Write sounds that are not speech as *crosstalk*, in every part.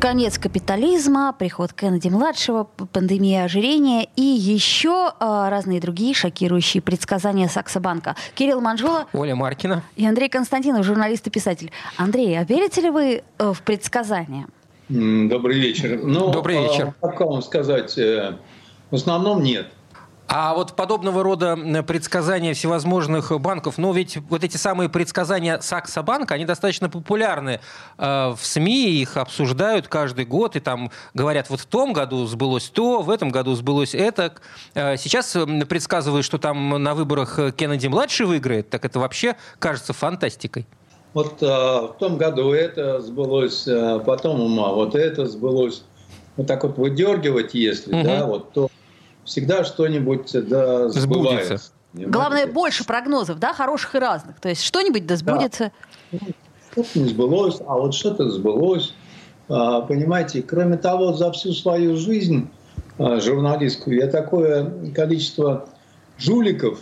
Конец капитализма, приход Кеннеди-младшего, пандемия ожирения и еще э, разные другие шокирующие предсказания Саксобанка. Кирилл Манжула. Оля Маркина. И Андрей Константинов, журналист и писатель. Андрей, а верите ли вы э, в предсказания? Добрый вечер. Ну, Добрый вечер. А, как вам сказать, э, в основном нет. А вот подобного рода предсказания всевозможных банков, ну ведь вот эти самые предсказания Сакса банка, они достаточно популярны э, в СМИ, их обсуждают каждый год, и там говорят, вот в том году сбылось то, в этом году сбылось это. Э, сейчас предсказывают, что там на выборах Кеннеди-младший выиграет, так это вообще кажется фантастикой. Вот а, в том году это сбылось, потом ума, вот это сбылось. Вот так вот выдергивать, если, угу. да, вот то всегда что-нибудь да, сбывается. Главное, больше прогнозов, да, хороших и разных. То есть что-нибудь да сбудется. Да. Что-то не сбылось, а вот что-то сбылось. А, понимаете, кроме того, за всю свою жизнь а, журналистскую я такое количество жуликов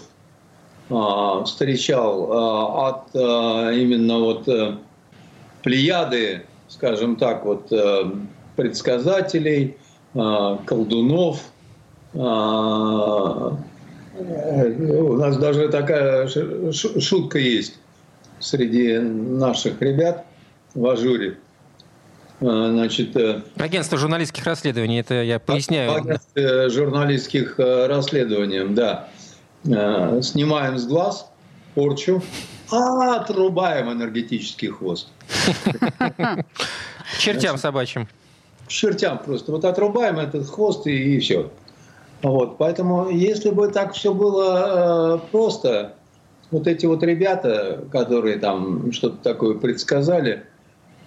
а, встречал от именно вот э, плеяды, скажем так, вот э, предсказателей, колдунов – у нас даже такая шутка есть среди наших ребят в ажуре. А, значит, э, Агентство журналистских расследований, это я поясняю. Агентство журналистских э, расследований, да. Э, снимаем с глаз порчу, а отрубаем энергетический хвост. Чертям собачьим. Чертям просто. Вот отрубаем этот хвост и все. Вот, поэтому, если бы так все было э, просто, вот эти вот ребята, которые там что-то такое предсказали,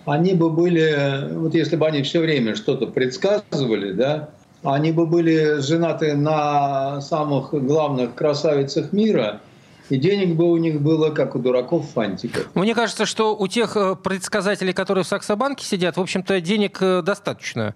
они бы были, вот если бы они все время что-то предсказывали, да, они бы были женаты на самых главных красавицах мира – и денег бы у них было, как у дураков, фантиков. Мне кажется, что у тех э, предсказателей, которые в Саксобанке сидят, в общем-то, денег э, достаточно.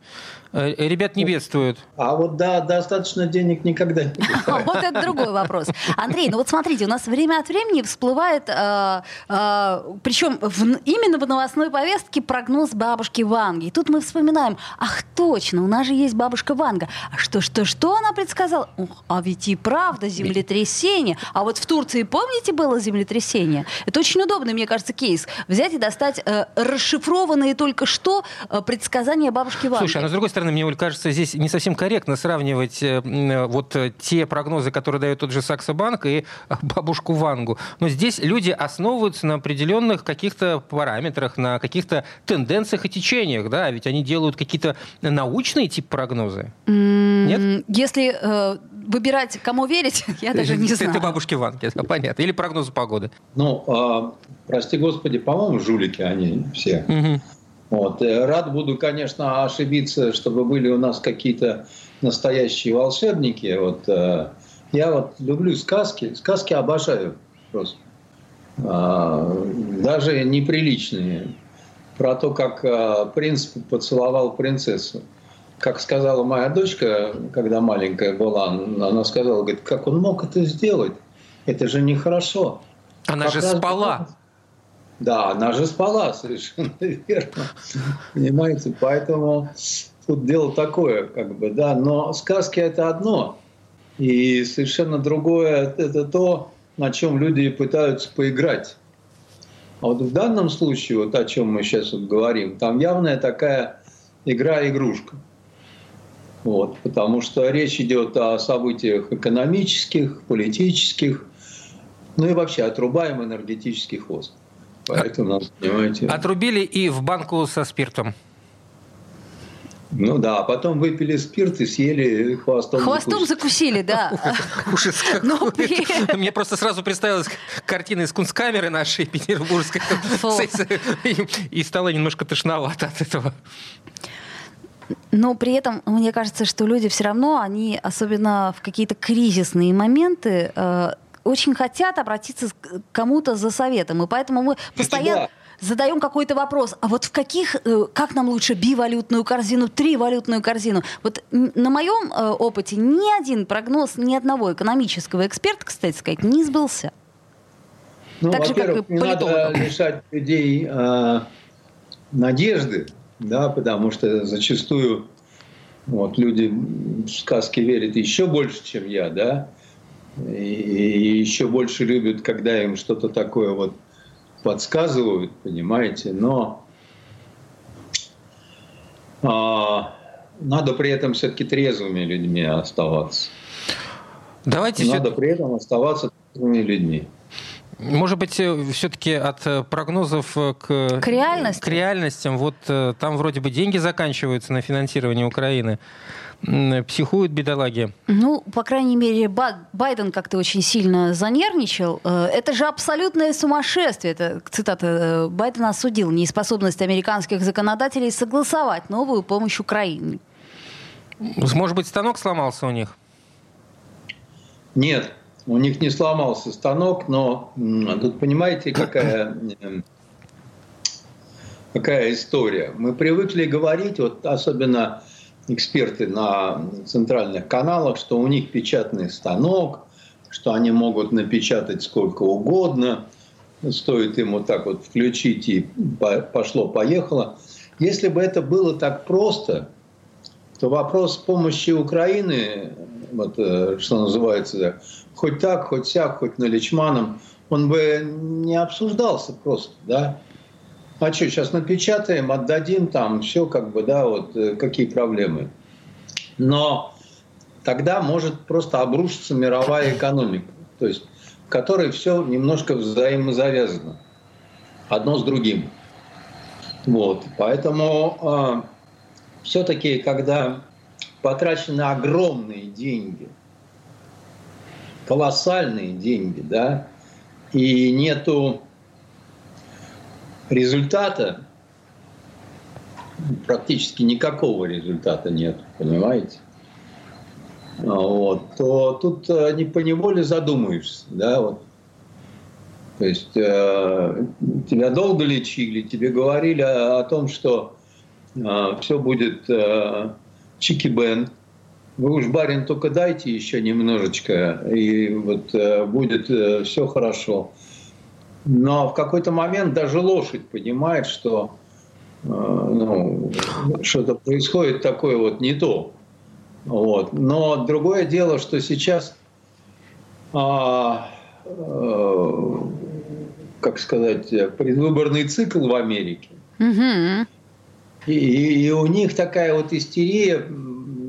Э, ребят не бедствуют. А вот да, достаточно денег никогда не *laughs* Вот это другой вопрос. Андрей, ну вот смотрите, у нас время от времени всплывает, причем именно в новостной повестке прогноз бабушки Ванги. И тут мы вспоминаем, ах, точно, у нас же есть бабушка Ванга. А что, что, что она предсказала? А ведь и правда землетрясение. А вот в Турции помните, было землетрясение? Это очень удобный, мне кажется, кейс. Взять и достать э, расшифрованные только что э, предсказания бабушки Ванги. Слушай, а но с другой стороны, мне кажется, здесь не совсем корректно сравнивать э, э вот э, те прогнозы, которые дает тот же Саксо Банк и бабушку Вангу. Но здесь люди основываются на определенных каких-то параметрах, на каких-то тенденциях и течениях, да, ведь они делают какие-то научные тип прогнозы. Mm-hmm. Нет? Если э, выбирать, кому верить, *laughs* я даже не знаю. Ты бабушке Ванге, понятно. Или прогнозы погоды. Ну, э, прости господи, по-моему, жулики они все. Угу. Вот. Э, рад буду, конечно, ошибиться, чтобы были у нас какие-то настоящие волшебники. Вот, э, я вот люблю сказки. Сказки обожаю просто. Э, даже неприличные. Про то, как э, принц поцеловал принцессу как сказала моя дочка, когда маленькая была, она сказала, говорит, как он мог это сделать? Это же нехорошо. Она как же спала. Да, она же спала, совершенно *laughs* верно. Понимаете, поэтому тут дело такое, как бы, да. Но сказки это одно, и совершенно другое это то, на чем люди пытаются поиграть. А вот в данном случае, вот о чем мы сейчас вот говорим, там явная такая игра-игрушка. Вот, потому что речь идет о событиях экономических, политических, ну и вообще отрубаем энергетический хвост. Поэтому, понимаете... Отрубили и в банку со спиртом. Ну да, а потом выпили спирт и съели хвостом. Хвостом закусили, да. *laughs* Ужас какой. *laughs* Мне просто сразу представилась картина из кунсткамеры нашей петербургской. *laughs* И стало немножко тошновато от этого. Но при этом, мне кажется, что люди все равно, они, особенно в какие-то кризисные моменты, э, очень хотят обратиться к кому-то за советом. И поэтому мы постоянно задаем какой-то вопрос, а вот в каких, э, как нам лучше бивалютную корзину, тривалютную корзину? Вот на моем э, опыте ни один прогноз ни одного экономического эксперта, кстати сказать, не сбылся. Ну, так же, как и не надо лишать людей э, надежды, да, потому что зачастую вот, люди в сказки верят еще больше, чем я, да, и, и еще больше любят, когда им что-то такое вот подсказывают, понимаете, но а, надо при этом все-таки трезвыми людьми оставаться. Давайте надо все... при этом оставаться трезвыми людьми. Может быть, э, все-таки от э, прогнозов э, к, к, реальности. к реальностям. Вот там вроде бы деньги заканчиваются на финансирование Украины. Психуют бедолаги? Ну, по крайней мере, Байден как-то очень сильно занервничал. Это же абсолютное сумасшествие. Это цитата Байдена осудил неспособность американских законодателей согласовать новую помощь Украине. Может быть, станок сломался у них? Нет, у них не сломался станок, но тут понимаете, какая, *clears throat* какая история. Мы привыкли говорить, вот особенно эксперты на центральных каналах, что у них печатный станок, что они могут напечатать сколько угодно, стоит им вот так вот включить и пошло-поехало. Если бы это было так просто, то вопрос помощи Украины, вот, э, что называется, хоть так, хоть сяк, хоть наличманом, он бы не обсуждался просто, да. А что, сейчас напечатаем, отдадим там, все как бы, да, вот э, какие проблемы. Но тогда может просто обрушиться мировая экономика, то есть в которой все немножко взаимозавязано, одно с другим. Вот, поэтому а, все-таки, когда потрачены огромные деньги – колоссальные деньги, да, и нету результата, практически никакого результата нет, понимаете? Вот, то тут э, не по неволе задумаешься, да, вот. То есть э, тебя долго лечили, тебе говорили о, о том, что все будет э, чики-бен, вы уж, барин, только дайте еще немножечко, и вот э, будет э, все хорошо. Но в какой-то момент даже лошадь понимает, что ну, что-то происходит такое вот не то. Вот. Но другое дело, что сейчас, а, а, как сказать, предвыборный цикл в Америке. Угу. И, и у них такая вот истерия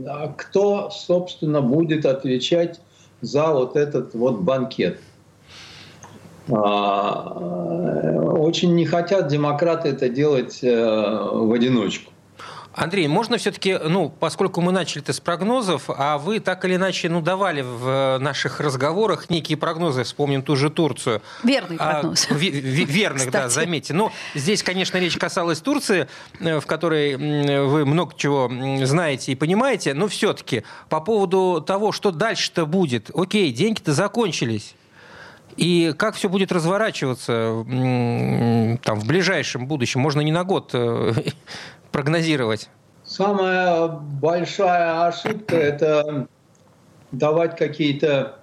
а кто, собственно, будет отвечать за вот этот вот банкет. А, очень не хотят демократы это делать э, в одиночку. Андрей, можно все-таки, ну, поскольку мы начали это с прогнозов, а вы так или иначе, ну, давали в наших разговорах некие прогнозы, вспомним ту же Турцию. Верный а, прогноз. А, верных, да, *laughs* заметьте. Но здесь, конечно, речь касалась Турции, э, в которой вы много чего знаете и понимаете, но все-таки по поводу того, что дальше-то будет. Окей, деньги-то закончились. И как все будет разворачиваться там, в ближайшем будущем, можно не на год э, *laughs* прогнозировать? Самая большая ошибка – это давать какие-то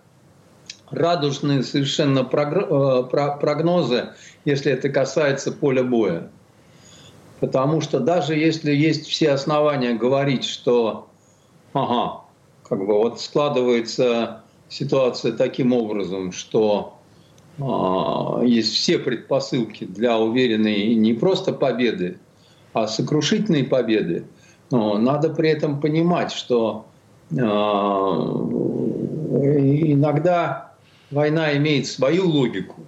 радужные совершенно э, прогнозы, если это касается поля боя. Потому что даже если есть все основания говорить, что ага, как бы вот складывается ситуация таким образом, что а, есть все предпосылки для уверенной не просто победы, а сокрушительной победы, но надо при этом понимать, что э, иногда война имеет свою логику,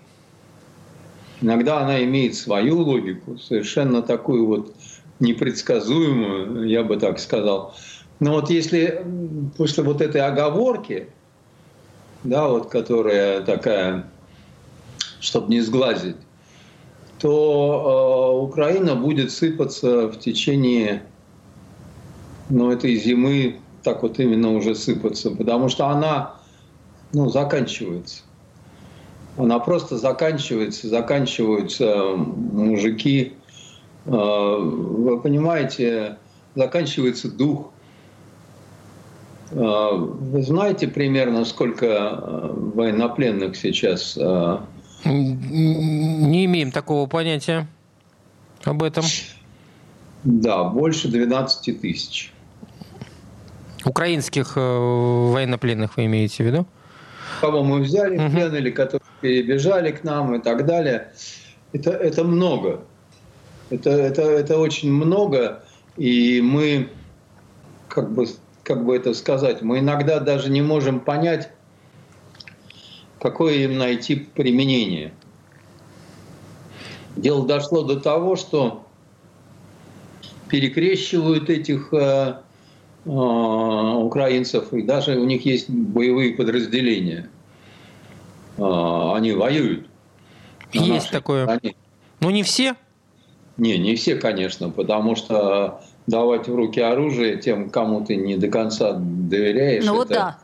иногда она имеет свою логику, совершенно такую вот непредсказуемую, я бы так сказал. Но вот если после вот этой оговорки, да, вот которая такая, чтобы не сглазить, то э, Украина будет сыпаться в течение ну, этой зимы, так вот именно уже сыпаться, потому что она ну, заканчивается. она просто заканчивается, заканчиваются мужики, э, вы понимаете, заканчивается дух. Э, вы знаете примерно, сколько э, военнопленных сейчас? Не имеем такого понятия об этом. Да, больше 12 тысяч. Украинских военнопленных вы имеете в виду? Кого мы взяли в плен или которые перебежали к нам и так далее. Это, это много. Это, это, это очень много. И мы, как бы, как бы это сказать, мы иногда даже не можем понять, какое им найти применение. Дело дошло до того, что перекрещивают этих э, э, украинцев, и даже у них есть боевые подразделения. А, они воюют. Есть такое. Стороне. Ну, не все? Не, не все, конечно, потому что давать в руки оружие тем, кому ты не до конца доверяешь, ну, вот да.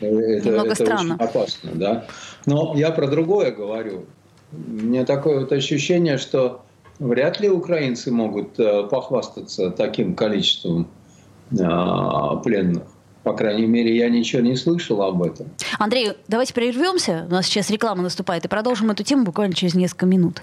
это, Немного это странно. очень опасно. Да? Но я про другое говорю. У меня такое вот ощущение, что вряд ли украинцы могут э, похвастаться таким количеством а, пленных. По крайней мере, я ничего не слышал об этом. Андрей, давайте прервемся. У нас сейчас реклама наступает. И продолжим эту тему буквально через несколько минут.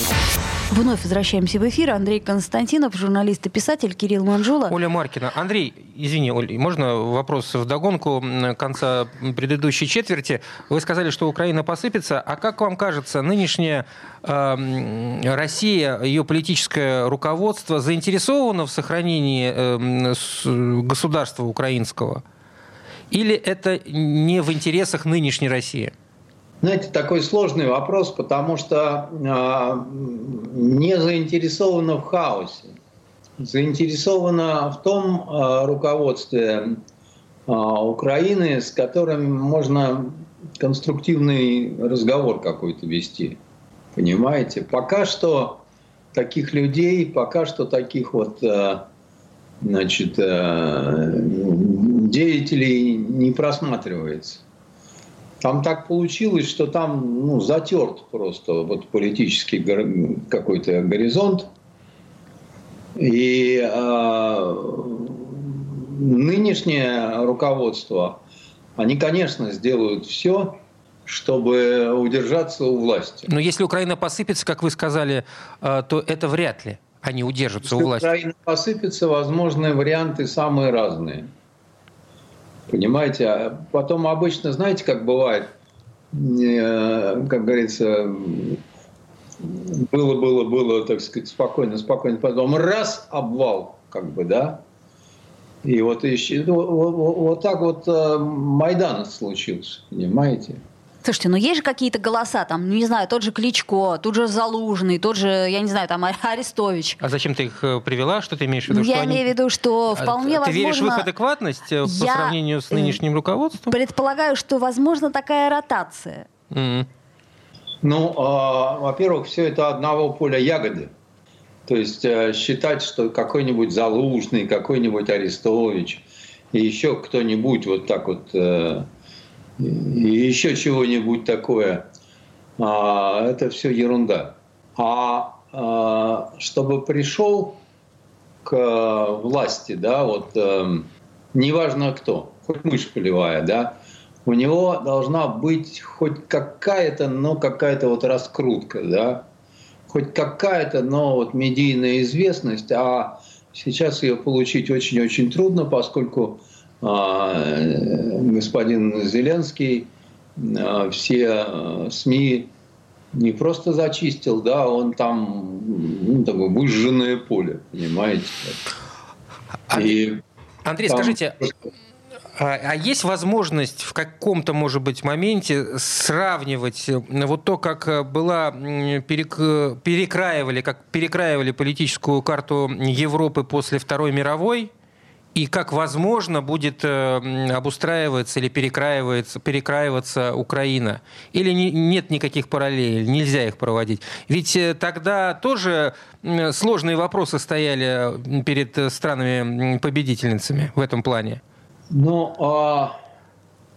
Вновь возвращаемся в эфир. Андрей Константинов, журналист и писатель Кирилл Манжула. Оля Маркина. Андрей, извини, Оль, можно вопрос в догонку конца предыдущей четверти? Вы сказали, что Украина посыпется. А как вам кажется, нынешняя э, Россия, ее политическое руководство заинтересовано в сохранении э, государства украинского? Или это не в интересах нынешней России? Знаете, такой сложный вопрос, потому что э, не заинтересовано в хаосе. Заинтересовано в том э, руководстве э, Украины, с которым можно конструктивный разговор какой-то вести. Понимаете? Пока что таких людей, пока что таких вот э, значит, э, деятелей не просматривается. Там так получилось, что там ну, затерт просто вот политический какой-то горизонт. И э, нынешнее руководство, они, конечно, сделают все, чтобы удержаться у власти. Но если Украина посыпется, как вы сказали, э, то это вряд ли они удержатся если у власти. Если Украина посыпется, возможны варианты самые разные. Понимаете? А потом обычно, знаете, как бывает, как говорится, было, было, было, так сказать, спокойно, спокойно, потом раз обвал, как бы, да, и вот, еще, вот, вот, вот так вот э, Майдан случился, понимаете? Слушайте, ну есть же какие-то голоса, там, ну, не знаю, тот же Кличко, тот же Залужный, тот же, я не знаю, там, *laughs* Арестович. А зачем ты их э, привела? Что ты имеешь в виду? Я они... имею в виду, что а вполне а, возможно... Ты веришь в их адекватность э, по сравнению с нынешним руководством? предполагаю, что возможно такая ротация. Mm. Ну, э, во-первых, все это одного поля ягоды. То есть э, считать, что какой-нибудь Залужный, какой-нибудь Арестович и еще кто-нибудь вот так вот... Э, и еще чего-нибудь такое, а, это все ерунда. А, а чтобы пришел к власти, да, вот эм, неважно кто, хоть мышь полевая, да, у него должна быть хоть какая-то, но какая-то вот раскрутка, да, хоть какая-то, но вот медийная известность, а сейчас ее получить очень-очень трудно, поскольку господин Зеленский а, все а, СМИ не просто зачистил, да, он там ну, такое выжженное поле, понимаете. И Андрей, там... скажите, А, а есть возможность в каком-то, может быть, моменте сравнивать э, вот то, как э, была перек... перекраивали, как перекраивали политическую карту Европы после Второй мировой, и как возможно будет э, обустраиваться или перекраиваться, перекраиваться Украина? Или не, нет никаких параллелей, нельзя их проводить? Ведь э, тогда тоже сложные вопросы стояли перед странами-победительницами в этом плане. Ну, а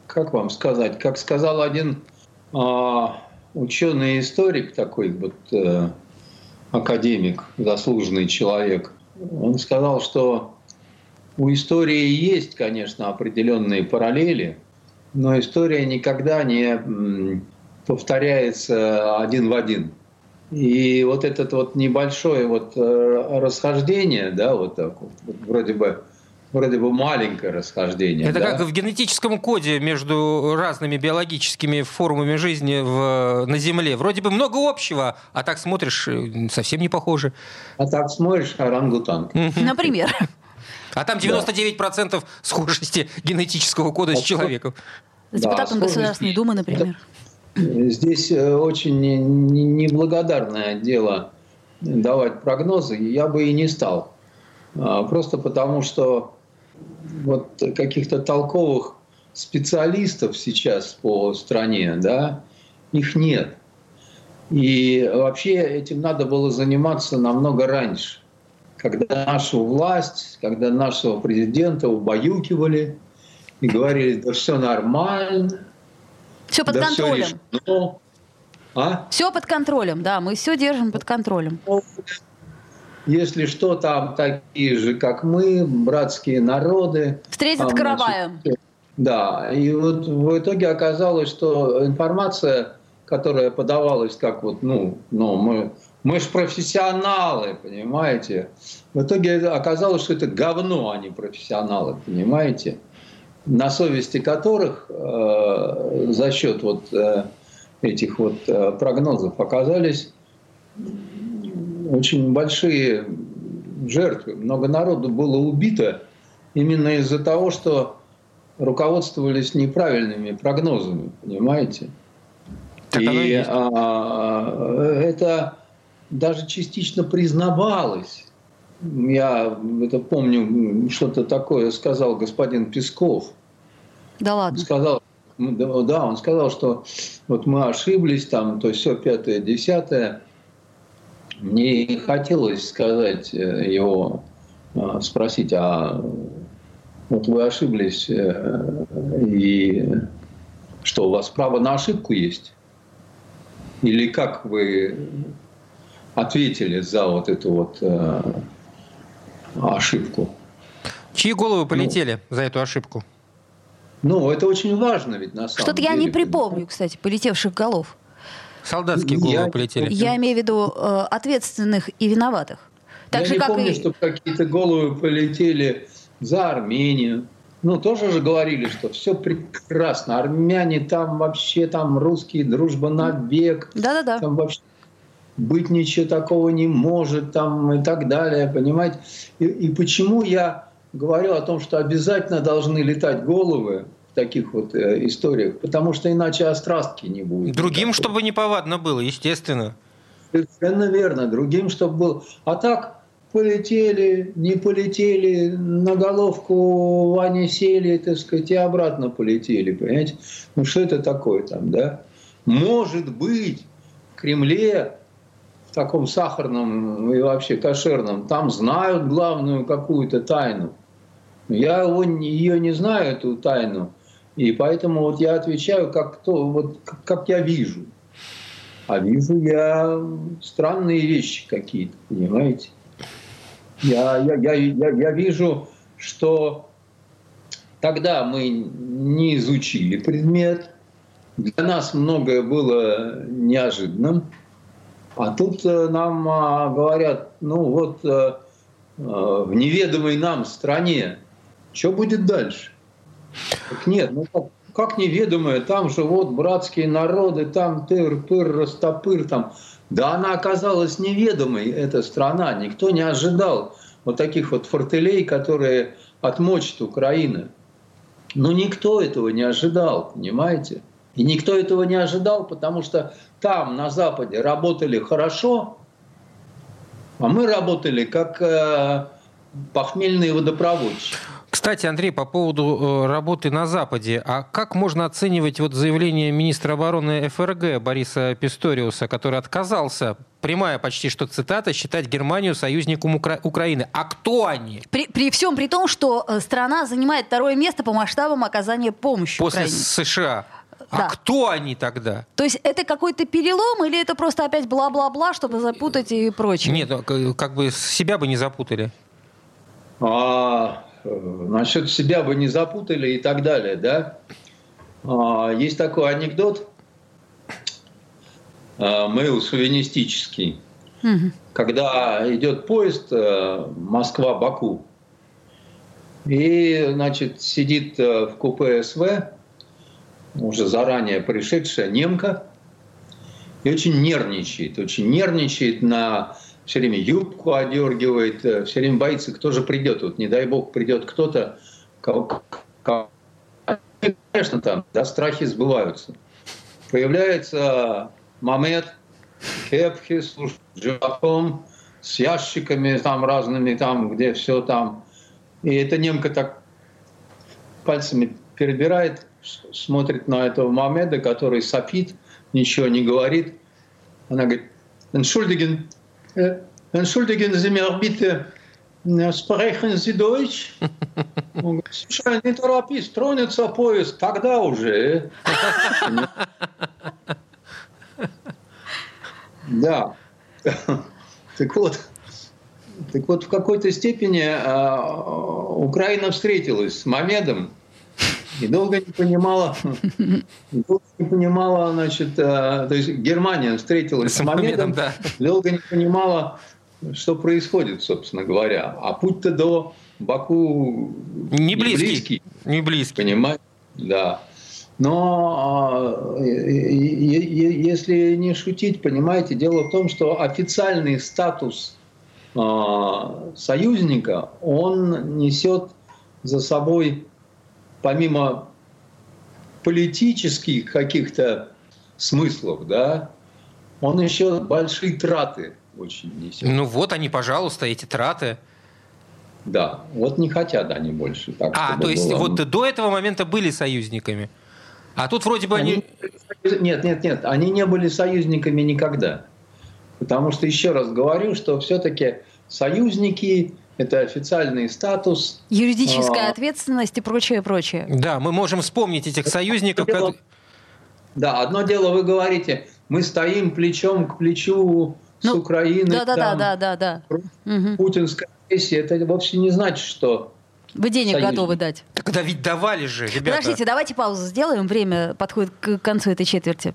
как вам сказать? Как сказал один а, ученый-историк, такой вот а, академик, заслуженный человек, он сказал, что у истории есть, конечно, определенные параллели, но история никогда не повторяется один в один. И вот это вот небольшое вот э, расхождение, да, вот так вот, вроде бы вроде бы маленькое расхождение. Это да? как в генетическом коде между разными биологическими формами жизни в, на Земле. Вроде бы много общего, а так смотришь, э, совсем не похоже. А так смотришь, орангутанг. Например. А там 99% да. схожести генетического кода а с человеком. С депутатом да, Государственной Думы, например. Здесь э, очень неблагодарное дело давать прогнозы. Я бы и не стал. А, просто потому, что вот каких-то толковых специалистов сейчас по стране, да, их нет. И вообще этим надо было заниматься намного раньше когда нашу власть, когда нашего президента убаюкивали и говорили, да все нормально. Все под да контролем. Все, а? все под контролем, да, мы все держим под контролем. Если что, там такие же, как мы, братские народы. Встретят там, караваем. да, и вот в итоге оказалось, что информация, которая подавалась как вот, ну, ну мы мы же профессионалы, понимаете? В итоге оказалось, что это говно, а не профессионалы, понимаете? На совести которых э, за счет вот э, этих вот э, прогнозов оказались очень большие жертвы. Много народу было убито именно из-за того, что руководствовались неправильными прогнозами, понимаете? Так и а, это даже частично признавалось. Я это помню, что-то такое сказал господин Песков. Да ладно. Сказал, да, он сказал, что вот мы ошиблись, там, то есть все пятое, десятое. Мне хотелось сказать э, его, э, спросить, а вот вы ошиблись, э, и что, у вас право на ошибку есть? Или как вы ответили за вот эту вот э, ошибку. Чьи головы полетели ну, за эту ошибку? Ну, это очень важно ведь на самом Что-то деле. Что-то я не припомню, кстати, полетевших голов. Солдатские головы я, полетели. Я имею в виду э, ответственных и виноватых. Так я же, не как помню, и... чтобы какие-то головы полетели за Армению. Ну, тоже же говорили, что все прекрасно. Армяне там вообще, там русские, дружба на век. Да-да-да. Там вообще быть ничего такого не может там и так далее, понимаете? И, и почему я говорю о том, что обязательно должны летать головы в таких вот э, историях? Потому что иначе острастки не будет. Другим, никакой. чтобы не повадно было, естественно. Совершенно верно, другим, чтобы было. А так полетели, не полетели, на головку Вани сели, так сказать, и обратно полетели, понимаете? Ну что это такое там, да? Может быть, в Кремле таком сахарном и вообще кошерном, там знают главную какую-то тайну. Я его, ее не знаю, эту тайну, и поэтому вот я отвечаю, как, то, вот, как я вижу. А вижу я странные вещи какие-то, понимаете? Я, я, я, я, я вижу, что тогда мы не изучили предмет, для нас многое было неожиданным, а тут э, нам а, говорят, ну вот э, э, в неведомой нам стране, что будет дальше? Так нет, ну как, как неведомое, там же вот братские народы, там тыр-пыр, растопыр, там. Да она оказалась неведомой, эта страна. Никто не ожидал вот таких вот фортелей, которые отмочат Украину. Но никто этого не ожидал, понимаете? И никто этого не ожидал, потому что там, на Западе, работали хорошо, а мы работали как э, похмельные водопроводчики. Кстати, Андрей, по поводу э, работы на Западе, а как можно оценивать вот заявление министра обороны ФРГ Бориса Писториуса, который отказался, прямая почти что цитата, считать Германию союзником Укра- Украины? А кто они? При, при всем при том, что э, страна занимает второе место по масштабам оказания помощи После Украине. США. А Да. кто они тогда? То есть это какой-то перелом или это просто опять бла-бла-бла, чтобы запутать и прочее? Нет, ну, как бы себя бы не запутали. А э, насчет себя бы не запутали и так далее, да? А, есть такой анекдот, а, мейл шовинистический, Мгм. когда идет поезд э, Москва-Баку, и, значит, сидит э, в купе СВ уже заранее пришедшая немка и очень нервничает, очень нервничает на все время юбку одергивает, э, все время боится, кто же придет. Вот не дай бог придет кто-то, конечно, там да, страхи сбываются. Появляется Мамед, кепки с животом, с ящиками там разными, там, где все там. И эта немка так пальцами перебирает, смотрит на этого Мамеда, который сопит, ничего не говорит. Она говорит, Sie mir bitte, äh, sprechen Sie Deutsch? Он говорит, слушай, не торопись, тронется поезд, тогда уже. э». Да. Так вот, так вот, в какой-то степени а, Украина встретилась с Мамедом и долго не понимала, *laughs* долго не понимала, значит, а, то есть Германия встретилась с, Мамедом, да. долго не понимала, что происходит, собственно говоря. А путь-то до Баку Не близкий. Не близкий. Понимаете? Да. Но а, если не шутить, понимаете, дело в том, что официальный статус а, союзника, он несет за собой, помимо политических каких-то смыслов, да, он еще большие траты очень несет. Ну вот они, пожалуйста, эти траты. Да, вот не хотят они больше. Так, А, то есть было. вот до этого момента были союзниками. А тут вроде бы они... Они- Нет, нет, нет, они не были союзниками никогда. Потому что, еще раз говорю, что все-таки союзники – это официальный статус. Юридическая А. ответственность и прочее, прочее. Да, мы можем вспомнить этих союзников. Дело- как- Да, одно дело вы говорите, мы стоим плечом к плечу с Ну, Украиной, Да, да, да, там, да, да, да. против Мгм. путинской агрессии. Это вовсе не значит, что Вы денег Союзники. готовы дать. Так да ведь давали же, ребята. Подождите, давайте паузу сделаем. Время подходит к концу этой четверти.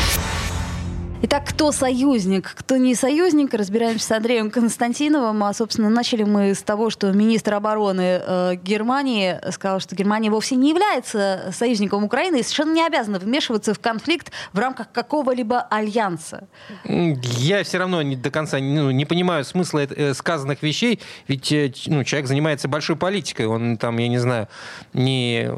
Итак, кто союзник, кто не союзник, разбираемся с Андреем Константиновым. А, собственно, начали мы с того, что министр обороны э, Германии сказал, что Германия вовсе не является союзником Украины и совершенно не обязана вмешиваться в конфликт в рамках какого-либо альянса. Я все равно не до конца ну, не понимаю смысла э, сказанных вещей, ведь э, ну, человек занимается большой политикой, он там, я не знаю, не э,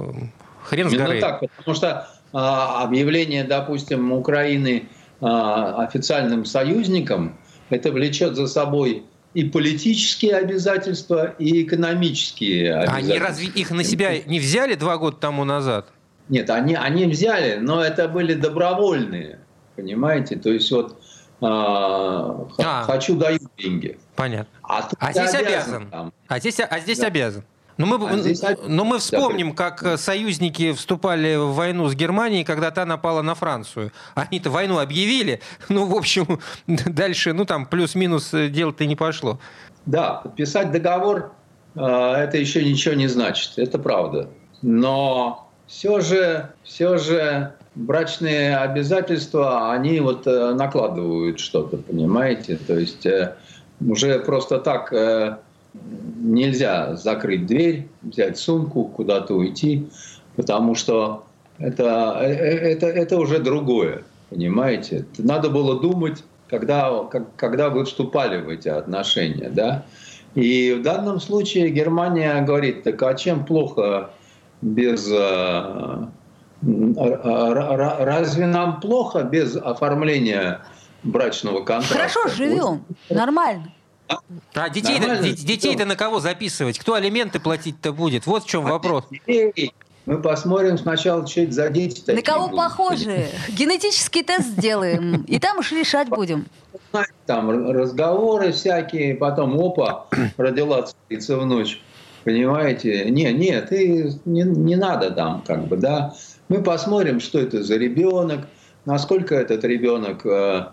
хрен с Именно горы. так, потому что а, объявление, допустим, Украины официальным союзником, это влечет за собой и политические обязательства, и экономические обязательства. Они разве их на себя не взяли два года тому назад? Нет, они, они взяли, но это были добровольные, понимаете? То есть вот а, х- А. хочу даю деньги. Понятно. А, А здесь обязан. там. А здесь, а здесь Да. обязан. Но мы, А здесь обязан. но мы вспомним, как э, союзники вступали в войну с Германией, когда та напала на Францию. Они-то войну объявили, *laughs* ну, в общем, *laughs* дальше, ну, там, плюс-минус э, дело-то не пошло. Да, подписать договор а, это еще ничего не значит, это правда. Но все же, все же брачные обязательства, они вот э, накладывают что-то, понимаете? То есть э, уже просто так э, нельзя закрыть дверь, взять сумку, куда-то уйти, потому что это, это, это уже другое, понимаете? Надо было думать, когда, когда вы вступали в эти отношения, да? И в данном случае Германия говорит, так а чем плохо без... Разве нам плохо без оформления брачного контракта? Хорошо, живем, нормально. А детей-то, детей-то на кого записывать? Кто алименты платить-то будет? Вот в чем вопрос. Мы посмотрим сначала, что это за дети На кого будут. похожи? Генетический тест сделаем, и там уж решать будем. Там разговоры всякие, потом опа, родила царица в ночь. Понимаете? Не, нет, ты не, не надо там, как бы, да. Мы посмотрим, что это за ребенок, насколько этот ребенок э,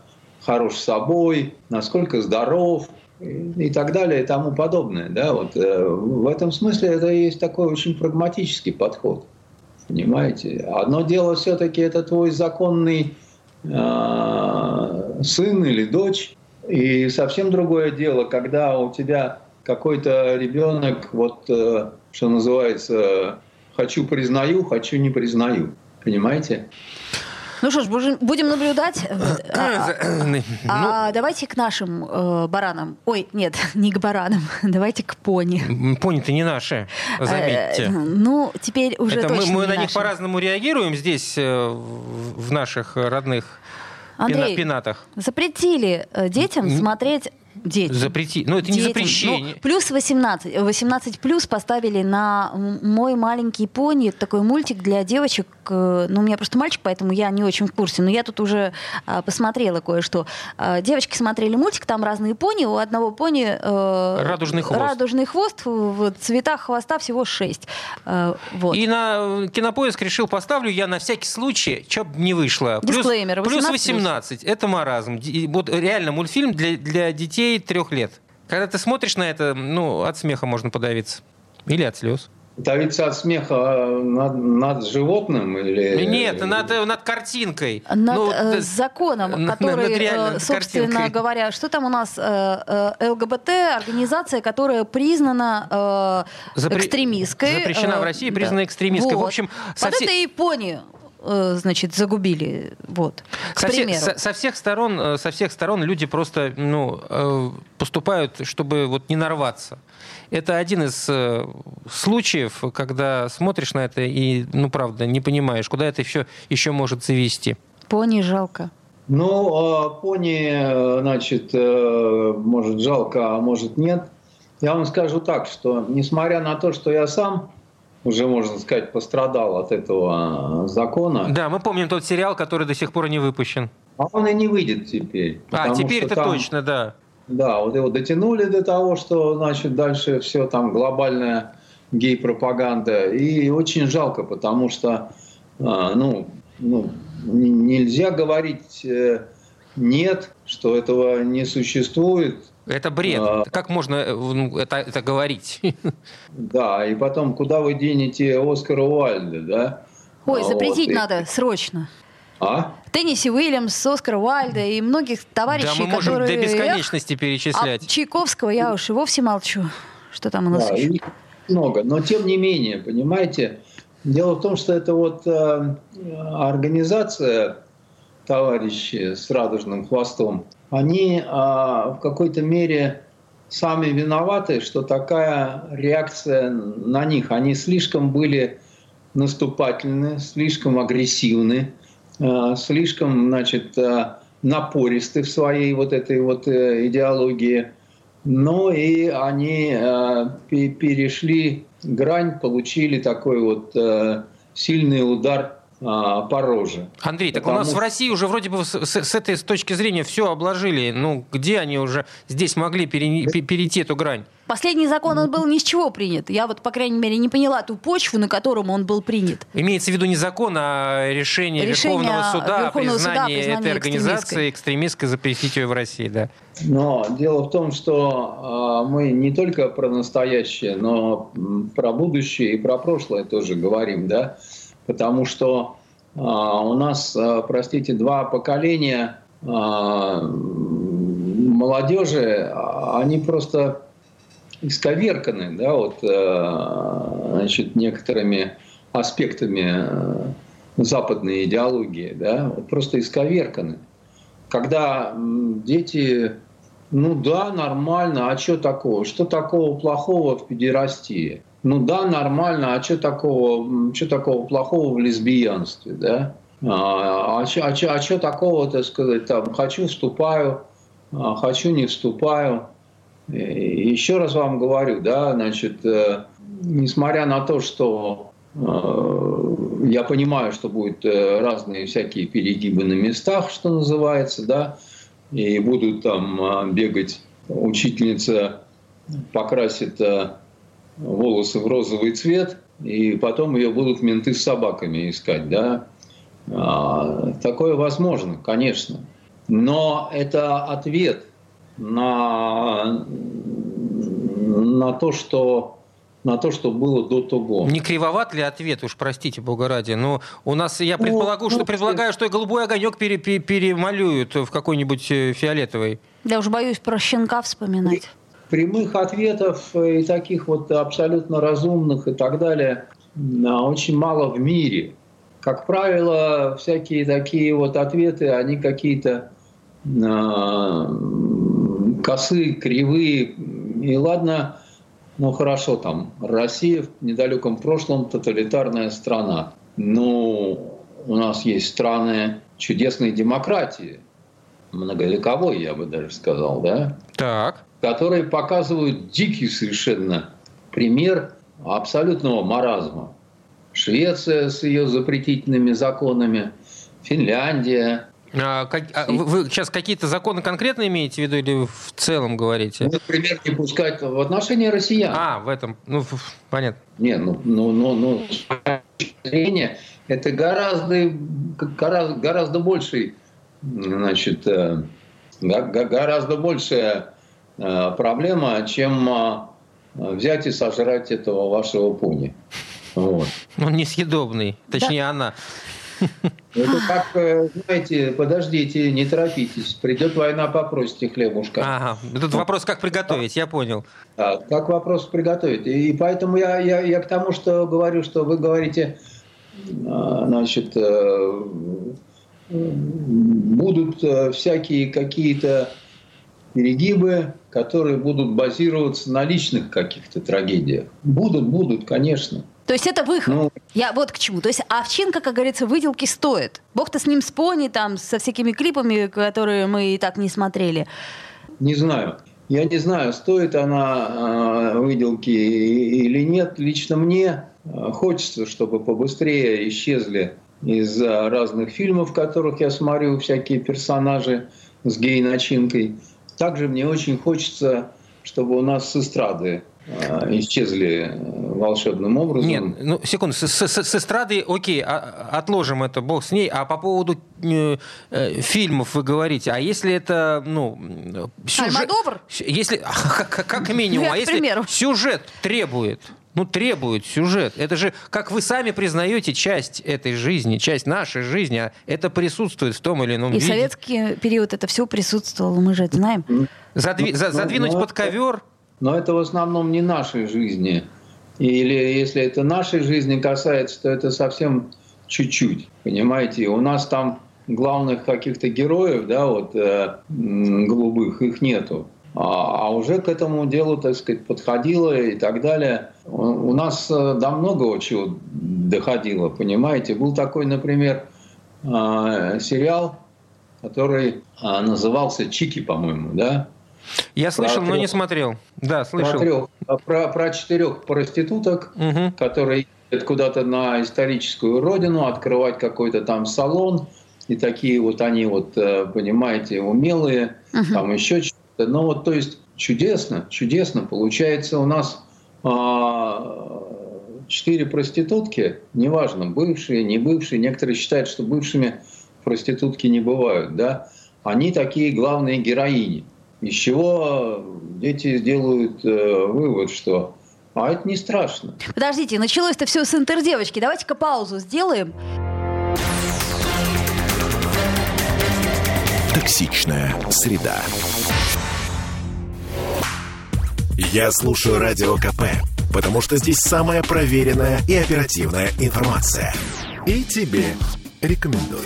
хорош собой, насколько здоров, и так далее и тому подобное. Да? Вот, э, в этом смысле это есть такой очень прагматический подход. Понимаете? Одно дело все-таки это твой законный э, сын или дочь, и совсем другое дело, когда у тебя какой-то ребенок, вот, э, что называется, хочу признаю, хочу не признаю. Понимаете? Ну что ж, будем наблюдать. А, а, а давайте к нашим э, баранам. Ой, нет, *laughs* не к баранам. *laughs* Давайте к пони. Пони-то не наши, заметьте. Э, ну, теперь уже Это точно мы, мы на них по-разному реагируем здесь, э, в наших родных Андрей, пенатах. Запретили э, детям смотреть Детям. Запрети. Ну, это Детям. не запрещение. Ну, плюс 18. 18 плюс поставили на мой маленький пони. Такой мультик для девочек. Э, ну, у меня просто мальчик, поэтому я не очень в курсе. Но я тут уже а, посмотрела кое-что. А, девочки смотрели мультик, там разные пони. У одного пони... Э, радужный хвост. Радужный хвост. В цветах хвоста всего 6. Э, вот. И на кинопоиск решил поставлю я на всякий случай, что бы не вышло. Плюс, Дисклеймер. 18 плюс 18. Это маразм. Вот реально мультфильм для, для детей трех лет. Когда ты смотришь на это, ну, от смеха можно подавиться. Или от слез. Давиться от смеха а, над, над животным или... Нет, над, над картинкой. Над ну, э, законом, который, над э, собственно картинкой. говоря, что там у нас э, э ЛГБТ, организация, которая признана э, Запре... экстремистской. Запрещена э, в России, признана да. экстремистской. Вот. В общем, Под совсем... это Японию Э, значит, загубили. Вот, к со, примеру. Всех, со, со, всех сторон, э, со всех сторон люди просто ну, э, поступают, чтобы вот не нарваться. Это один из случаев, когда смотришь на это и, ну, правда, не понимаешь, куда это еще, еще может завести. Пони жалко. Ну, а пони, значит, может жалко, а может нет. Я вам скажу так, что несмотря на то, что я сам уже, можно сказать, пострадал от этого закона. Да, мы помним тот сериал, который до сих пор не выпущен. А он и не выйдет теперь. А, теперь это там, точно, да. Да, вот его дотянули до того, что, значит, дальше все там глобальная гей-пропаганда. И очень жалко, потому что, а, ну, ну нельзя говорить э, нет, что этого не существует, это бред. А, как можно э, ну, это, это говорить? *laughs* Да, и потом, куда вы денете Оскара Уайльда, да? Ой, запретить вот, надо и... срочно. А? Тенниси Уильямс, Оскар Уайльда и многих товарищей, да, мы можем которые... до бесконечности перечислять. А Чайковского я уж и вовсе молчу. Что там у нас да, еще? Много, но тем не менее, понимаете, дело в том, что это вот э, организация товарищи с радужным хвостом, они а, в какой-то мере сами виноваты, что такая реакция на них. Они слишком были наступательны, слишком агрессивны, а, слишком, значит, а, напористы в своей вот этой вот э, идеологии. Но и они перешли грань, получили такой вот э, сильный удар а, пороже. Андрей, так Потому... у нас в России уже вроде бы с, с, с этой с точки зрения все обложили. Ну, где они уже здесь могли пере, перейти эту грань? Последний закон, он был ни с чего принят. Я вот, по крайней мере, не поняла ту почву, на котором он был принят. Имеется в виду не закон, а решение, решение Верховного суда Верховного о признании суда, этой организации экстремистской запретить ее в России. Да. Но дело в том, что э, мы не только про настоящее, но про будущее и про прошлое тоже говорим, да. Потому что у нас, простите, два поколения молодежи, они просто исковерканы, да, вот, значит, некоторыми аспектами западной идеологии, да, вот просто исковерканы. Когда дети, ну да, нормально, а что такого? Что такого плохого в педерастии? Ну да, нормально, а что такого, что такого плохого в лесбиянстве, да? А, а, а, а что такого, так сказать, там, хочу, вступаю, а, хочу, не вступаю. И еще раз вам говорю, да, значит, э, несмотря на то, что э, я понимаю, что будут э, разные всякие перегибы на местах, что называется, да, и будут там а, бегать учительница покрасит волосы в розовый цвет, и потом ее будут менты с собаками искать, да. А, такое возможно, конечно. Но это ответ на, на то, что на то, что было до того. Не кривоват ли ответ, уж простите, бога ради, но у нас, я предполагаю, ну, что, ну, предполагаю, что и голубой огонек пере, пере, перемалюют в какой-нибудь э, фиолетовый. Я уже боюсь про щенка вспоминать. Прямых ответов и таких вот абсолютно разумных и так далее очень мало в мире. Как правило, всякие такие вот ответы, они какие-то э, косые, кривые. И ладно, ну хорошо, там Россия в недалеком прошлом тоталитарная страна. Ну, у нас есть страны чудесной демократии, многовековой, я бы даже сказал, да? Так. Которые показывают дикий совершенно пример абсолютного маразма. Швеция с ее запретительными законами, Финляндия, а, как, а вы, сейчас какие-то законы конкретно имеете в виду или в целом говорите? Ну, например, не пускать в отношении россиян. А, в этом, ну, понятно. Не, ну, ну, ну, ну с зрения, это гораздо, гораздо, гораздо больший, значит, э, гораздо большая проблема, чем э, взять и сожрать этого вашего пуни. Вот. Он несъедобный, точнее да. она. Это *laughs* как, э, знаете, подождите, не торопитесь. Придет война, попросите хлебушка. Ага. Тут вопрос, как приготовить, я понял. Как вопрос приготовить. И поэтому я, я, я к тому, что говорю, что вы говорите, значит, э, будут э, всякие какие-то перегибы, которые будут базироваться на личных каких-то трагедиях. Будут, будут, конечно. То есть это выход. Ну, Я вот к чему. То есть овчинка, как говорится, выделки стоит. Бог-то с ним с пони, там, со всякими клипами, которые мы и так не смотрели. Не знаю. Я не знаю, стоит она э, выделки или нет. Лично мне э, хочется, чтобы побыстрее исчезли из разных фильмов, в которых я смотрю, всякие персонажи с гей-начинкой. Также мне очень хочется, чтобы у нас с эстрады Э, исчезли э, волшебным образом. Нет, ну, секунду, с, с, с эстрады, окей, а, отложим это, бог с ней. А по поводу э, э, фильмов вы говорите, а если это, ну... Сюжет, если, *laughs* как, как минимум, а если сюжет требует, ну, требует сюжет. Это же, как вы сами признаете, часть этой жизни, часть нашей жизни, а это присутствует в том или ином И виде. в советский период это все присутствовало, мы же это знаем. Задви, за, задвинуть под ковер но это в основном не нашей жизни. Или если это нашей жизни касается, то это совсем чуть-чуть, понимаете? У нас там главных каких-то героев, да, вот э, голубых, их нету. А, а уже к этому делу, так сказать, подходило и так далее. У, нас э, до много чего доходило, понимаете? Был такой, например, э, сериал, который э, назывался «Чики», по-моему, да? Я слышал, но не смотрел. Да, слышал. Про, трех, про, про четырех проституток, угу. которые едут куда-то на историческую родину, открывать какой-то там салон. И такие вот они вот, понимаете, умелые, угу. там еще что-то. Ну вот, то есть чудесно, чудесно. Получается у нас четыре проститутки, неважно, бывшие, не бывшие. Некоторые считают, что бывшими проститутки не бывают, да. Они такие главные героини. Из чего дети сделают э, вывод, что А это не страшно. Подождите, началось-то все с интердевочки. Давайте-ка паузу сделаем. Токсичная среда. Я слушаю Радио КП, потому что здесь самая проверенная и оперативная информация. И тебе рекомендую.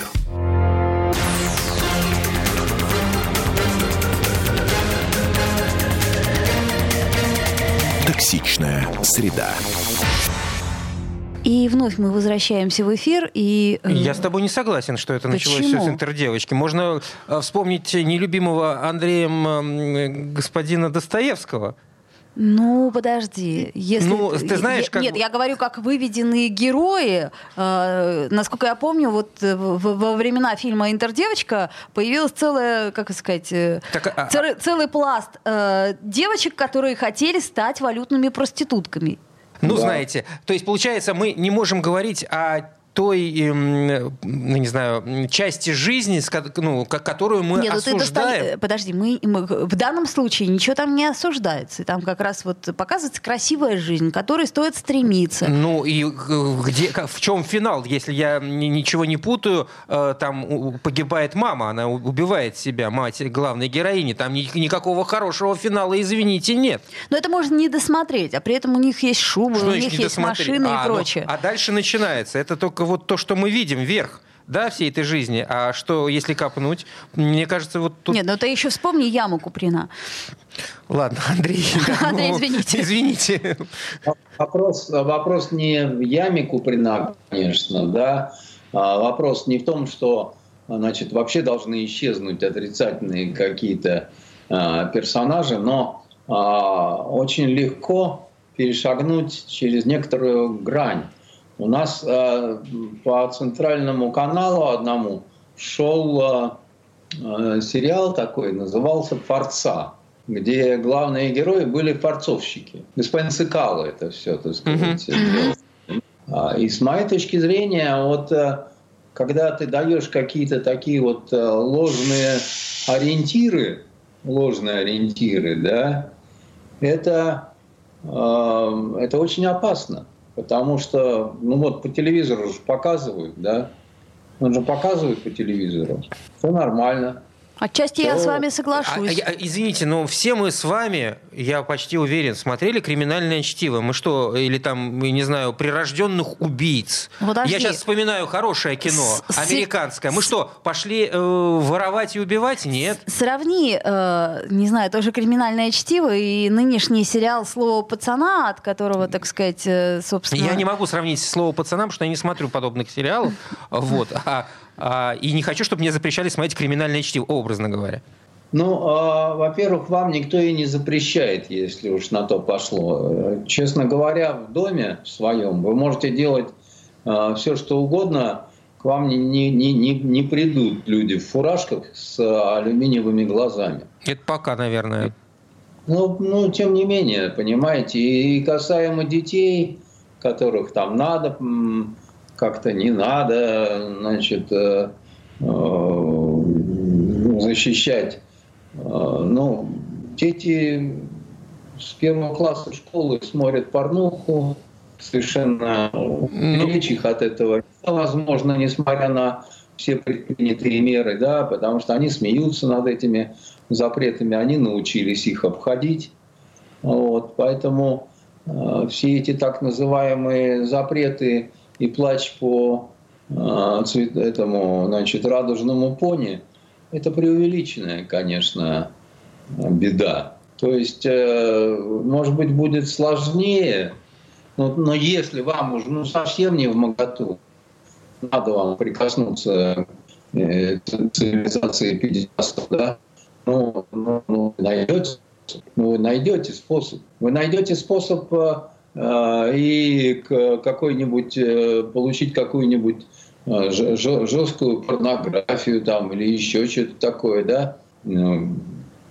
Токсичная среда. И вновь мы возвращаемся в эфир. И, э, Я с тобой не согласен, что это Почему? началось все с интердевочки. Можно э, вспомнить нелюбимого Андреем господина Достоевского. Ну, подожди. Если... Ну, ты знаешь, как... Нет, я говорю, как выведенные герои. Э, насколько я помню, вот э, во времена фильма «Интердевочка» появилась целая, как сказать, э, так, а... целый, а целый пласт э, девочек, которые хотели стать валютными проститутками. Ну, да. знаете, то есть, получается, мы не можем говорить о той, эм, ну, не знаю, части жизни, ну, которую мы Нет, осуждаем. Ну ты достали... Подожди, мы, мы в данном случае ничего там не осуждается. Там как раз вот показывается красивая жизнь, к которой стоит стремиться. Ну и где, в чем финал? Если я ничего не путаю, э, там погибает мама, она убивает себя, мать главной героини. Там никакого хорошего финала, извините, нет. Но это можно не досмотреть, а при этом у них есть шубы, Что у них есть машины а, и ну, прочее. Ну, а дальше начинается. Это только вот то, что мы видим, вверх да, всей этой жизни. А что, если копнуть? Мне кажется, вот тут... Нет, ну ты еще вспомни яму Куприна. Ладно, Андрей. *laughs* Андрей, ну, извините. Извините. Вопрос, вопрос не в яме Куприна, конечно, да. А вопрос не в том, что значит, вообще должны исчезнуть отрицательные какие-то а, персонажи, но а, очень легко перешагнуть через некоторую грань. У нас э, по центральному каналу одному шел э, э, сериал такой, назывался «Форца», где главные герои были форцовщики. Господин Цикало это все, так сказать, mm-hmm. И с моей точки зрения, вот э, когда ты даешь какие-то такие вот э, ложные ориентиры, ложные ориентиры, да, это, э, это очень опасно. Потому что, ну вот по телевизору же показывают, да, он же показывает по телевизору. Все нормально. Отчасти то... я с вами соглашусь. А, а, извините, но все мы с вами, я почти уверен, смотрели «Криминальное чтиво». Мы что, или там, не знаю, «Прирожденных убийц». Подожди. Я сейчас вспоминаю хорошее кино, с американское. Мы что, пошли э, воровать и убивать? Нет. Сравни, э, не знаю, тоже «Криминальное чтиво» и нынешний сериал «Слово пацана», от которого, так сказать, э, собственно... Я не могу сравнить «Слово пацана», потому что я не смотрю подобных сериалов. *laughs* Вот. А а, и не хочу, чтобы мне запрещали смотреть криминальное чтиво, образно говоря. Ну, э, во-первых, вам никто и не запрещает, если уж на то пошло. Честно говоря, в доме своем вы можете делать э, все, что угодно. К вам не, не, не, не придут люди в фуражках с алюминиевыми глазами. Это пока, наверное. Ну, ну, тем не менее, понимаете, и касаемо детей, которых там надо как-то не надо, значит, э, э, защищать. Э, ну, дети с первого класса школы смотрят порнуху, совершенно ну... беречь их от этого возможно, несмотря на все предпринятые меры, да, потому что они смеются над этими запретами, они научились их обходить. Вот, поэтому э, все эти так называемые запреты и плач по а, цвет, этому, значит, радужному пони, это преувеличенная, конечно, беда. То есть, э, может быть, будет сложнее, но, но если вам уже ну, совсем не в моготу, надо вам прикоснуться э, к цивилизации 50 да, ну, ну, ну, найдете, ну, вы найдете способ. Вы найдете способ э, а, и какой-нибудь, э, получить какую-нибудь жесткую порнографию там или еще что-то такое, да, ну,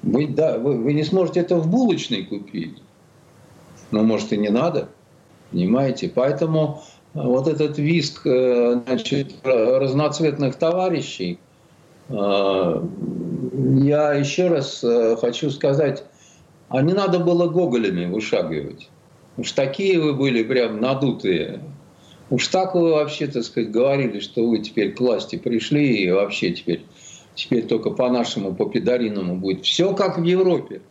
вы, да, вы, вы не сможете это в булочной купить. Но, может, и не надо, понимаете? Поэтому вот этот виск э, значит, разноцветных товарищей, я еще раз э, хочу сказать, а не надо было гоголями вышагивать. Уж такие вы были прям надутые. Уж так вы вообще, так сказать, говорили, что вы теперь к власти пришли и вообще теперь, теперь только по нашему, по педариному будет. Все как в Европе.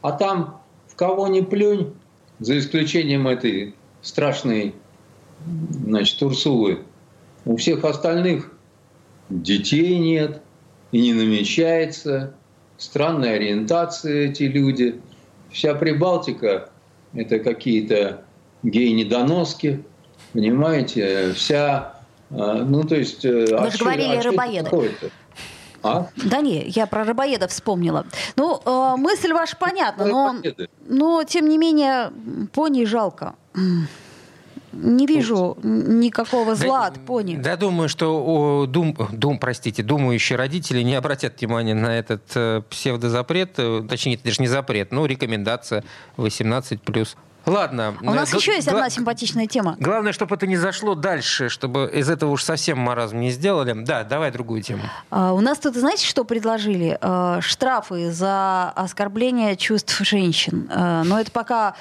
А там в кого ни плюнь, за исключением этой страшной значит, Урсулы, у всех остальных детей нет и не намечается, странная ориентация эти люди. Вся Прибалтика – это какие-то гей-недоноски, понимаете, вся, а, ну то есть… Вы а же говорили а рыбоеды. А? Да не, я про рыбоедов вспомнила. Ну, э, мысль ваша понятна, но, но тем не менее пони жалко. Не вижу никакого зла да, от пони. Да, думаю, что о, дум, дум, простите, думающие родители не обратят внимания на этот э, псевдозапрет, э, точнее, это даже не запрет, но рекомендация 18+. Ладно. А у нас еще есть одна симпатичная тема. Главное, чтобы это не зашло дальше, чтобы из этого уж совсем маразм не сделали. Да, давай другую тему. А, у нас тут, знаете, что предложили? А, штрафы за оскорбление чувств женщин. А, но это пока,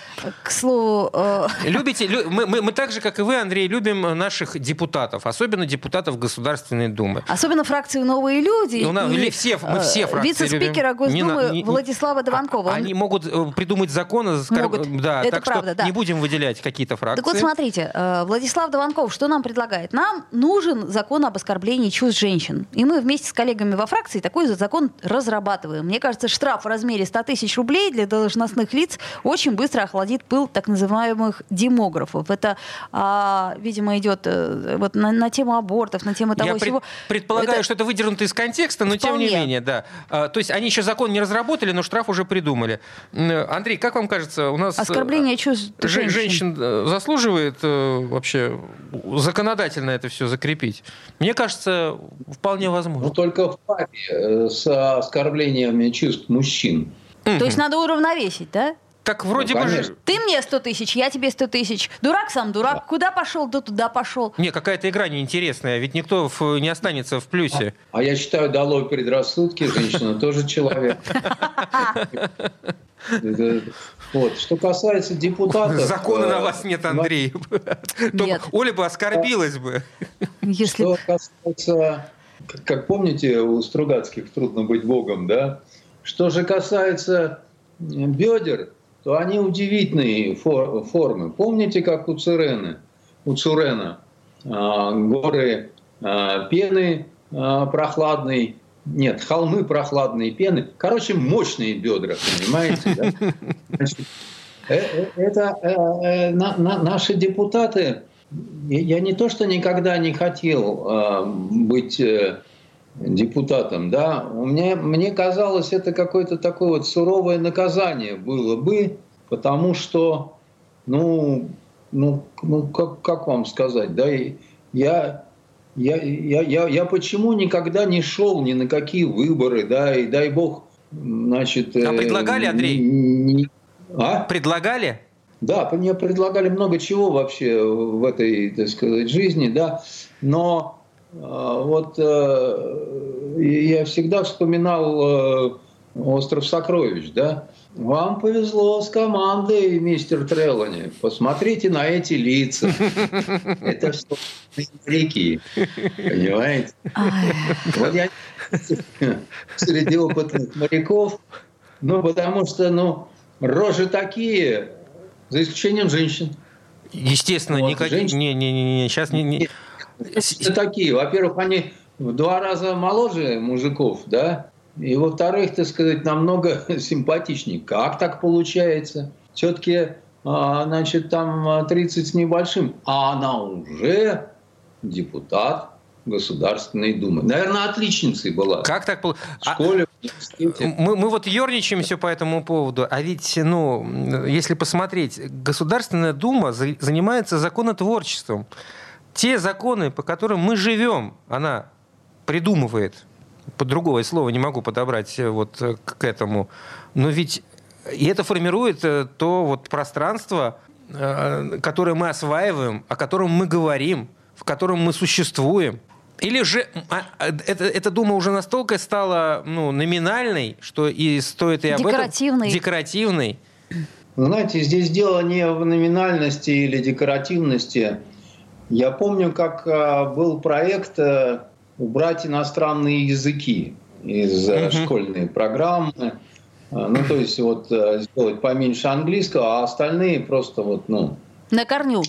к слову... А... *laughs* Любите? Лю, мы, мы, мы так же, как и вы, Андрей, любим наших депутатов, особенно депутатов Государственной Думы. Особенно фракцию «Новые люди». Ну, и, все, мы все фракции Вице-спикера Госдумы не, не, Владислава Дованкова. Они могут э, придумать законы... Могут. Да, это так правда, да. Не будем выделять какие-то фракции. Так вот смотрите, э, Владислав Дованков что нам предлагает? Нам нужен закон об оскорблении чувств женщин. И мы вместе с коллегами во фракции такой закон разрабатываем. Мне кажется, штраф в размере 100 тысяч рублей для должностных лиц очень быстро охладит пыл так называемых демографов. Это, а, видимо, идет э, вот на, на тему абортов, на тему того Я всего. Пред, предполагаю, это... что это выдернуто из контекста, но Вполне. тем не менее, да. А, то есть они еще закон не разработали, но штраф уже придумали. Андрей, как вам кажется, у нас... Оскорбление чувств женщин. Женщин э, заслуживает э, вообще законодательно это все закрепить? Мне кажется, вполне возможно. Ну, только в паре э, с оскорблениями чувств мужчин. То есть надо уравновесить, да? Так вроде ну, бы... Ты мне 100 тысяч, я тебе 100 тысяч. Дурак сам дурак. Да. Куда пошел, да туда пошел. Не, какая-то игра неинтересная, ведь никто в, не останется в плюсе. А, а я считаю, долой предрассудки, женщина тоже человек. *laughs* Вот. Что касается депутатов... Закона на э, вас нет, Андрей. *laughs* Нет. Оля бы оскорбилась бы. Если... Что касается... Как помните, у Стругацких трудно быть богом, да? Что же касается бедер, то они удивительные формы. Помните, как у Цурены, у Цурена а, горы пены прохладной, нет, холмы прохладные пены. Короче, мощные бедра, понимаете? Да? *laughs* Значит, э, э, это э, на, на, наши депутаты. Я не то, что никогда не хотел э, быть э, депутатом, да. Меня, мне казалось, это какое-то такое вот суровое наказание было бы, потому что, ну, ну, ну как, как вам сказать, да, я я, я, я, я почему никогда не шел ни на какие выборы, да, и дай бог, значит... А предлагали, Андрей? Не, а? Предлагали? Да, мне предлагали много чего вообще в этой, так сказать, жизни, да, но э, вот э, я всегда вспоминал э, «Остров сокровищ», да, вам повезло с командой, мистер Трелани. Посмотрите на эти лица. *laughs* Это что? Моряки. Понимаете? Вот я среди опытных моряков, ну, потому что, ну, рожи такие, за исключением женщин. Естественно, вот, никаких... Женщин... Не, не, не, не, сейчас не... не... Такие. Во-первых, они в два раза моложе мужиков, да, и во-вторых, так сказать, намного *laughs* симпатичнее. Как так получается? Все-таки, а, значит, там 30 с небольшим, а она уже депутат Государственной Думы. Наверное, отличницей была. Как так было? В школе, а, мы, мы вот ерничаем все по этому поводу, а ведь, ну, если посмотреть, Государственная Дума занимается законотворчеством. Те законы, по которым мы живем, она придумывает под другое слово не могу подобрать э, вот э, к этому. Но ведь и это формирует э, то вот пространство, которое мы осваиваем, о котором мы говорим, в котором мы существуем. Или же а, а, это, эта дума уже настолько стала ну, номинальной, что и стоит и об декоративной. этом... Декоративной. Знаете, здесь дело не в номинальности или декоративности. Я помню, как а, был проект э, убрать иностранные языки из угу. школьной программы. А, ну, то есть вот э, сделать поменьше английского, а остальные просто вот, ну... На корню.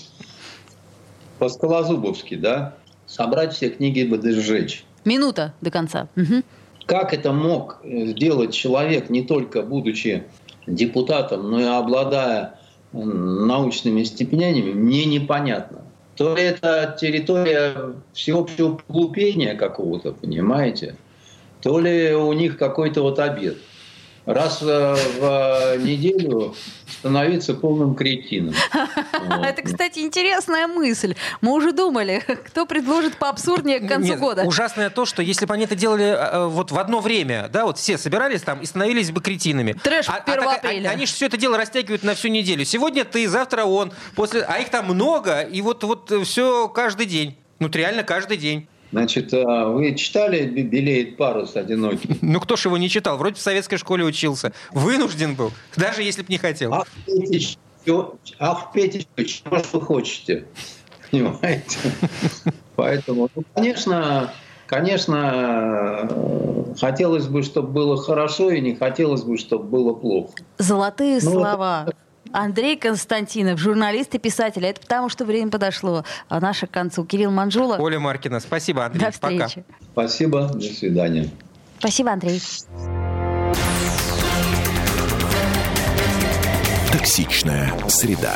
По-скалозубовски, да? Собрать все книги и сжечь. Минута до конца. Угу. Как это мог сделать человек, не только будучи депутатом, но и обладая научными степенями, мне непонятно. То это территория всеобщего глупения какого-то, понимаете? То ли у них какой-то вот обед – раз э, в неделю становиться полным кретином. *laughs* Это, кстати, интересная мысль. Мы уже думали, *laughs* кто предложит поабсурднее к концу Нет, года. Ужасное то, что если бы они это делали э, вот в одно время, да, вот все собирались там и становились бы кретинами. Трэш а, 1 а, апреля. А, они же все это дело растягивают на всю неделю. Сегодня ты, завтра он, после, а их там много, и вот, вот все каждый день. Ну, реально каждый день. Значит, а вы читали «Белеет парус одинокий»? Ну, кто ж его не читал? Вроде в советской школе учился. Вынужден был, даже если бы не хотел. Ах, Петич, ах, Петич, чего ж вы хотите? Понимаете? Поэтому, ну, конечно, конечно, хотелось бы, чтобы было хорошо, и не хотелось бы, чтобы было плохо. Золотые ну, слова. Андрей Константинов, журналист и писатель. Это потому, что время подошло а наше к концу. Кирилл Манжула. Оля Маркина. Спасибо, Андрей. До встречи. Пока. Спасибо. До свидания. Спасибо, Андрей. Токсичная среда.